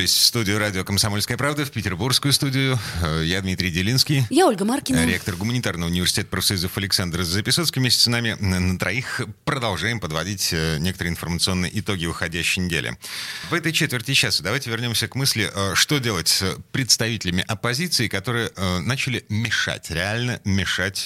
вернулись в студию радио «Комсомольская правда», в петербургскую студию. Э, я Дмитрий Делинский. Я Ольга Маркина. Ректор гуманитарного университета профсоюзов Александр Записоцкий. Вместе с нами на троих продолжаем подводить э, некоторые информационные итоги уходящей недели. В этой четверти часа давайте вернемся к мысли, э, что делать с представителями оппозиции, которые начали мешать, реально мешать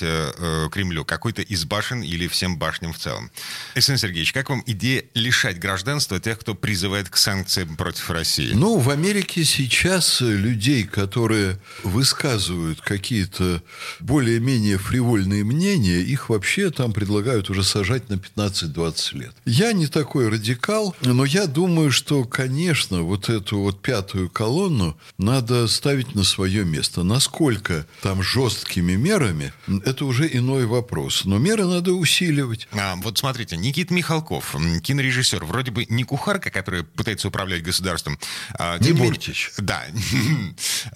Кремлю, какой-то из башен или всем башням в целом. Александр Сергеевич, как вам идея лишать гражданства тех, кто призывает к санкциям против России? Ну, в Америке сейчас людей, которые высказывают какие-то более-менее фривольные мнения, их вообще там предлагают уже сажать на 15-20 лет. Я не такой радикал, но я думаю, что, конечно, вот эту вот пятую колонну надо ставить на свое место. Насколько там жесткими мерами, это уже иной вопрос. Но меры надо усиливать. А, вот смотрите, Никит Михалков, кинорежиссер, вроде бы не кухарка, которая пытается управлять государством, а, не Буртич. Да.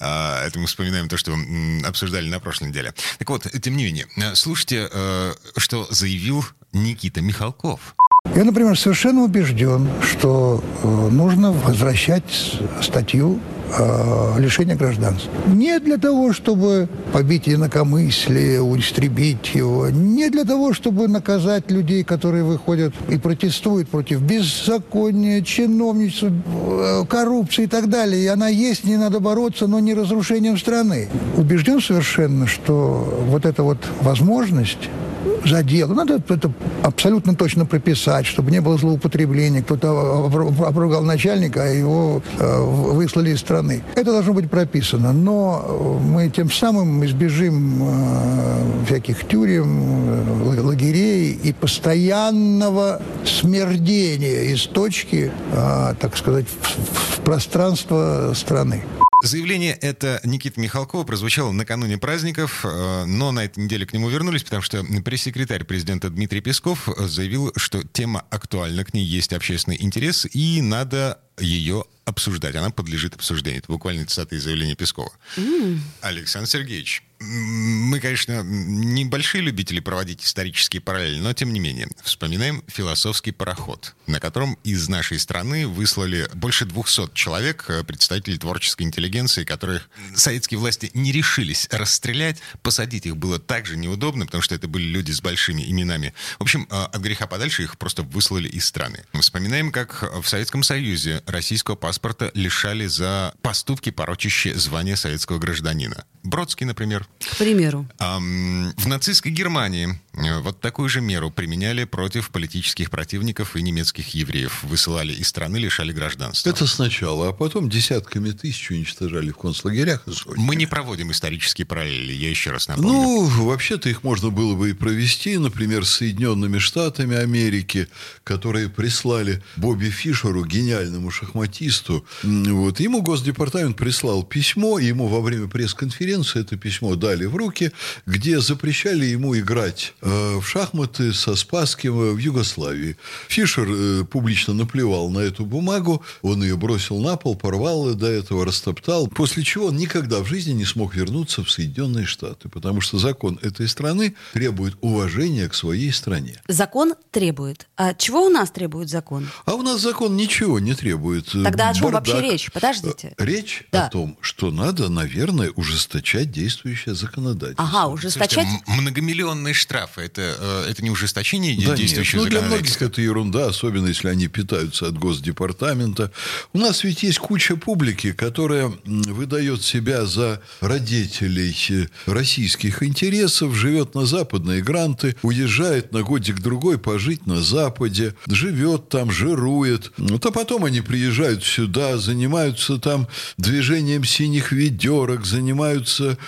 А, это мы вспоминаем то, что обсуждали на прошлой неделе. Так вот, тем не менее, слушайте, э, что заявил Никита Михалков. Я, например, совершенно убежден, что э, нужно возвращать статью лишения гражданства. Не для того, чтобы побить инакомыслие, истребить его, не для того, чтобы наказать людей, которые выходят и протестуют против беззакония, чиновничества, э, коррупции и так далее. И она есть, не надо бороться, но не разрушением страны. Убежден совершенно, что вот эта вот возможность задел. Надо это абсолютно точно прописать, чтобы не было злоупотребления. Кто-то обругал начальника, а его э, выслали из страны. Это должно быть прописано. Но мы тем самым избежим э, всяких тюрем, лагерей и постоянного смердения из точки, э, так сказать, в пространство страны. Заявление это Никита Михалкова прозвучало накануне праздников, э, но на этой неделе к нему вернулись, потому что пресс-секретарь президента Дмитрий Песков заявил, что тема актуальна, к ней есть общественный интерес, и надо ее обсуждать. Она подлежит обсуждению. Это буквально цитата из заявления Пескова. Mm. Александр Сергеевич, мы, конечно, небольшие любители проводить исторические параллели, но тем не менее, вспоминаем философский пароход, на котором из нашей страны выслали больше 200 человек, э, представителей творческой интеллигенции, которых советские власти не решились расстрелять. Посадить их было также неудобно, потому что это были люди с большими именами. В общем, э, от греха подальше их просто выслали из страны. Вспоминаем, как в Советском Союзе российского паспорта лишали за поступки, порочащие звание советского гражданина. Бродский, например. К примеру. Эм, в нацистской Германии э, вот такую же меру применяли против политических противников и немецких евреев. Высылали из страны, лишали гражданства. Это сначала, а потом десятками тысяч уничтожали в концлагерях. Мы не проводим исторические параллели, я еще раз напомню. Ну, вообще-то их можно было бы и провести, например, с Соединенными Штатами Америки, которые прислали Бобби Фишеру, гениальному шахматисту. Вот. Ему Госдепартамент прислал письмо, ему во время пресс-конференции конференции это письмо дали в руки, где запрещали ему играть э, в шахматы со Спасским в Югославии. Фишер э, публично наплевал на эту бумагу, он ее бросил на пол, порвал до этого, растоптал, после чего он никогда в жизни не смог вернуться в Соединенные Штаты, потому что закон этой страны требует уважения к своей стране. Закон требует. А чего у нас требует закон? А у нас закон ничего не требует. Тогда о чем Бардак. вообще речь? Подождите. Речь да. о том, что надо, наверное, ужесточать ужесточать действующее законодательство. Ага, ужесточать? Слушайте, многомиллионные штрафы, это, э, это не ужесточение да действующего нет, ну, для многих это ерунда, особенно если они питаются от Госдепартамента. У нас ведь есть куча публики, которая выдает себя за родителей э, российских интересов, живет на западные гранты, уезжает на годик-другой пожить на Западе, живет там, жирует. Вот, а потом они приезжают сюда, занимаются там движением синих ведерок, занимаются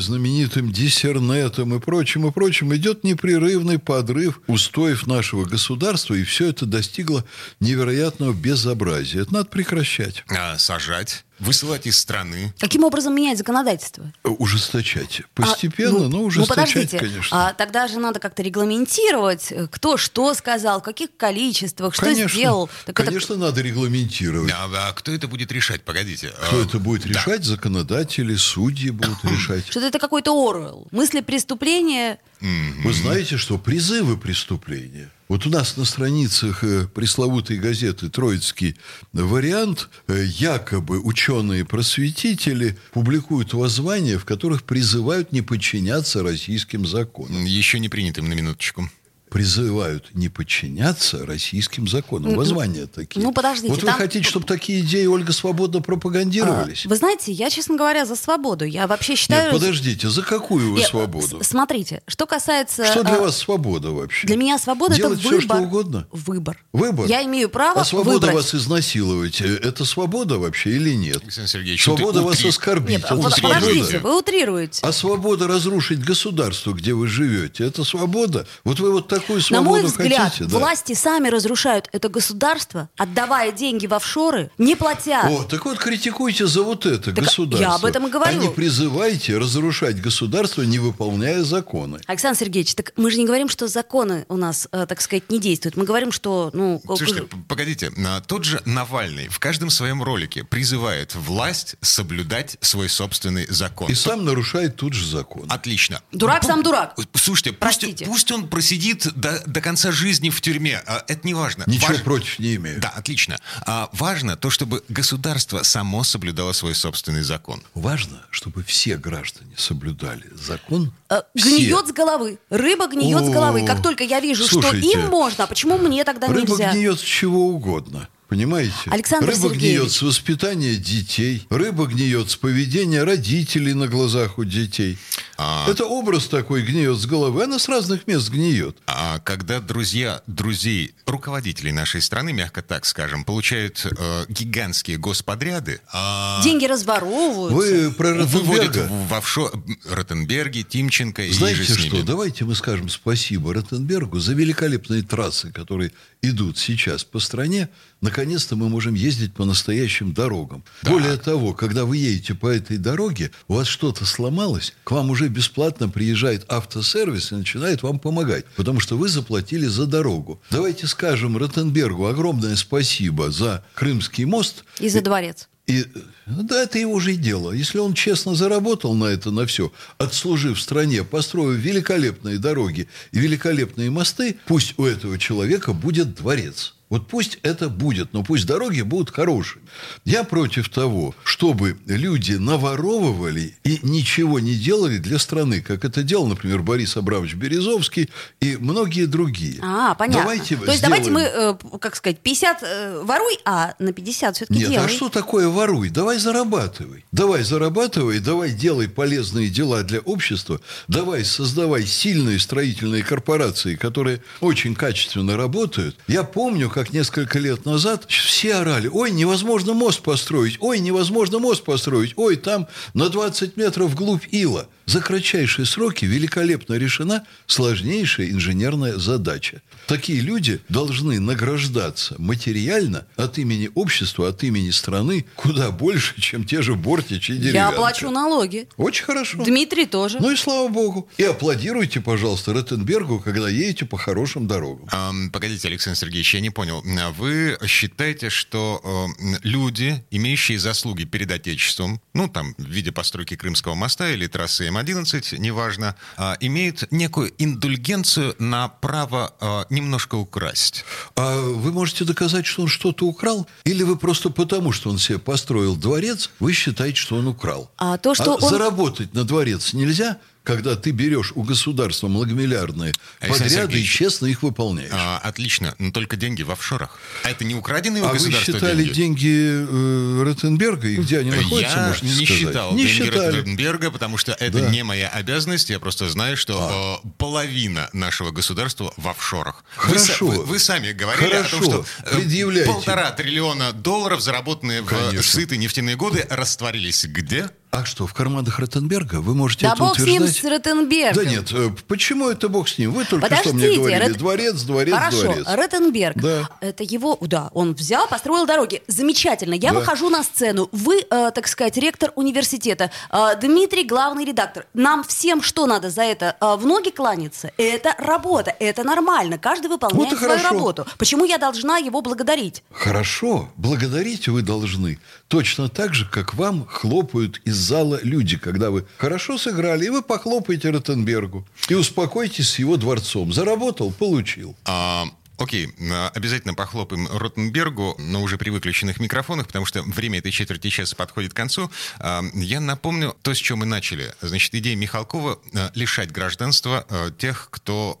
знаменитым диссернетом и прочим, и прочим, идет непрерывный подрыв устоев нашего государства, и все это достигло невероятного безобразия. Это надо прекращать. А, сажать? Высылать из страны. Каким образом менять законодательство? Ужесточать. А, Постепенно, ну, но ну, ужесточать, подождите, конечно. а тогда же надо как-то регламентировать, э, кто что сказал, в каких количествах, что конечно, сделал. Так это- конечно, надо регламентировать. А, а кто это будет решать? Погодите. Кто А, это будет да. решать? Законодатели, судьи будут решать. Что-то это какой-то Оруэлл. Мысли преступления. Вы знаете, что призывы преступления. Вот у нас на страницах э, пресловутой газеты «Троицкий вариант» э, якобы ученые-просветители публикуют воззвания, в которых призывают не подчиняться российским законам. Еще не принятым на минуточку. Призывают не подчиняться российским законам. Воззвания такие. ну, подождите, Вот вы там- хотите, чтобы такие идеи, Ольга, свободно пропагандировались? А, Вы знаете, я, честно говоря, за свободу. Я вообще Нет, считаю... подождите, за какую вы Нет, свободу? Смотрите, что касается... Что для а, вас свобода вообще? Для меня свобода Делать это все, выбор. что угодно? Выбор. Выбор? Я имею право А свобода выбрать. вас изнасиловать, э, это свобода вообще или нет? Александр Сергеевич, ну Свобода вас утри- оскорбить, Нет, это подождите, вы утрируете. А свобода разрушить государство, где вы живете, это свобода? Вот вы вот такую На свободу мой взгляд, хотите? да? власти сами разрушают это государство, отдавая деньги в офшоры, не платя. О, так вот критикуйте за вот это Так государство. я об этом и говорю. А не призывайте разрушать государство, не выполняя законы. Александр Сергеевич, так мы же не говорим, что законы у нас, э, так сказать, не действуют. Мы говорим, что, ну... Слушайте, погодите, тот же Навальный в каждом своем ролике призывает власть соблюдать свой собственный закон. И сам нарушает тут же закон. Отлично. Дурак сам дурак. Слушайте, пусть, Простите. пусть он просидит до, до конца жизни в тюрьме. а, Это не важно. Ничего Важ- против не имею. Да, отлично. А, важно то, чтобы государство само соблюдало свой собственный закон. Важно, чтобы все граждане соблюдали закон. Все. Гниет с головы. Рыба гниет с О, головы. Как только я вижу, что слушайте, им можно, а почему мне тогда Рыба нельзя? гниет с чего угодно. Понимаете? Александр Рыба Сергеевич. гниет с воспитания детей. Рыба гниет с поведения родителей на глазах у детей. А. Это образ такой гниет с головы. Она с разных мест гниет. А когда друзья друзей руководителей нашей страны, мягко так скажем, получают э, гигантские господряды, а Деньги разворовываются. Вы про выводят Ротенберга? в, в офшор Ротенберги, Тимченко и Знаете же с что, ними. давайте мы скажем спасибо Ротенбергу за великолепные трассы, которые идут сейчас по стране. Наконец-то мы можем ездить по настоящим дорогам. Более того, когда вы едете по этой дороге, у вас что-то сломалось, к вам уже бесплатно приезжает автосервис и начинает вам помогать, потому что вы заплатили за дорогу. Давайте скажем Ротенбергу огромное спасибо за Крымский мост. И за дворец. И, ну да, это его же и дело. Если он честно заработал на это, на все, отслужив стране, построив великолепные дороги и великолепные мосты, пусть у этого человека будет дворец. Вот пусть это будет, но пусть дороги будут хорошие. Я против того, чтобы люди наворовывали и ничего не делали для страны, как это делал, например, Борис Абрамович Березовский и многие другие. А, понятно. Давайте То есть давайте мы, сделаем- э, как сказать, 50 э, воруй, а на 50 все-таки Нет, делай. а что такое воруй? Давай зарабатывай. Давай зарабатывай, давай делай полезные дела для общества, давай создавай сильные строительные корпорации, которые очень качественно работают. Я помню, как несколько лет назад все орали, ой, невозможно мост построить, ой, невозможно мост построить, ой, там на 20 метров вглубь ила. За кратчайшие сроки великолепно решена сложнейшая инженерная задача. Такие люди должны награждаться материально от имени общества, от имени страны куда больше, чем те же Бортич и Я Деревянко. плачу налоги. Очень хорошо. Дмитрий тоже. Ну и слава богу. И аплодируйте, пожалуйста, Ротенбергу, когда едете по хорошим дорогам. Ам, Погодите, Александр Сергеевич, я не понял. А Вы считаете, что э, люди, имеющие заслуги перед Отечеством, ну, там, в виде постройки Крымского моста или трассы М-11, неважно, а, имеют некую индульгенцию на право э, немножко украсть? А вы можете доказать, что он что-то украл? Или вы просто потому, что он себе построил дворец, вы считаете, что он украл? А то, что он- заработать на дворец нельзя, когда ты берешь у государства многомиллиардные Александр подряды и честно их выполняешь. А, отлично, но только деньги в офшорах. А это не украденные у А вы считали деньги? деньги, э, Ротенберга и где они находятся, Я можете не сказать? считал Не деньги считали. Ротенберга, потому что это Да. не моя обязанность. Я просто знаю, что э, половина нашего государства в офшорах. Вы Хорошо. Вы, вы сами говорили о Хорошо. том, что э, полтора триллиона долларов, заработанные в Конечно. сытые нефтяные годы, растворились где? А что, в карманах Ротенберга вы можете Да это бог с ним, утверждать? с Ротенбергом. Да нет, э, почему это бог с ним? Вы только что Подождите, мне говорили, Рот- дворец, дворец, Хорошо, дворец. Ротенберг. Да. Это его, да, он взял, построил дороги. Замечательно. Я Да. выхожу на сцену. Вы, э, так сказать, ректор университета. Э, Дмитрий, главный редактор. Нам всем что надо за это? Э, в ноги кланяться? Это работа, это нормально. Каждый выполняет Вот свою хорошо. работу. Почему я должна его благодарить? Хорошо, благодарить вы должны. Точно так же, как вам хлопают из зала люди, когда вы хорошо сыграли, и вы похлопаете Ротенбергу. И успокойтесь с его дворцом. Заработал, получил. А, Окей, а, обязательно похлопаем Ротенбергу, но уже при выключенных микрофонах, потому что время этой четверти часа подходит к концу. А, Я напомню то, с чем мы начали. Значит, идея Михалкова а, лишать гражданства тех, кто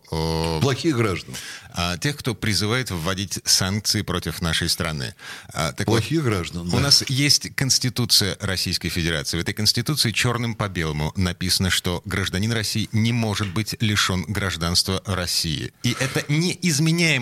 Плохих граждан. тех, кто призывает вводить санкции против нашей страны. Так вот, Плохих граждан, У да. нас есть Конституция Российской Федерации. В этой Конституции черным по белому написано, что гражданин России не может быть лишен гражданства России. И это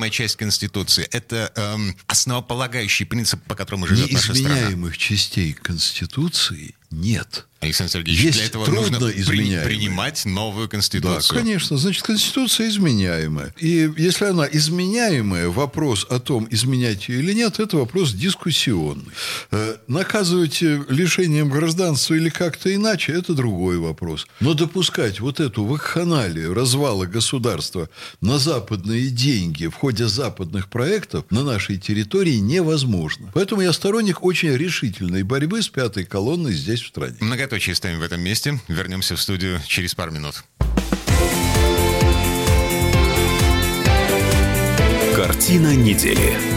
неизменяемая часть Конституции. Это эм, основополагающий принцип, по которому живет наша страна. Неизменяемых частей Конституции нет. Александр Сергеевич, Есть для этого трудно нужно при- принимать новую Да, Конституцию. конечно. Значит, Конституция изменяемая. И если она изменяемая, вопрос о том, изменять ее или нет, это вопрос дискуссионный. Э, Наказывать э, лишением гражданства или как-то иначе, это другой вопрос. Но допускать вот эту вакханалию развала государства на западные деньги в ходе западных проектов на нашей территории невозможно. Поэтому я сторонник очень решительной борьбы с пятой колонной здесь, в стране. Многоточие ставим в этом месте. Вернемся в студию через пару минут. Картина недели.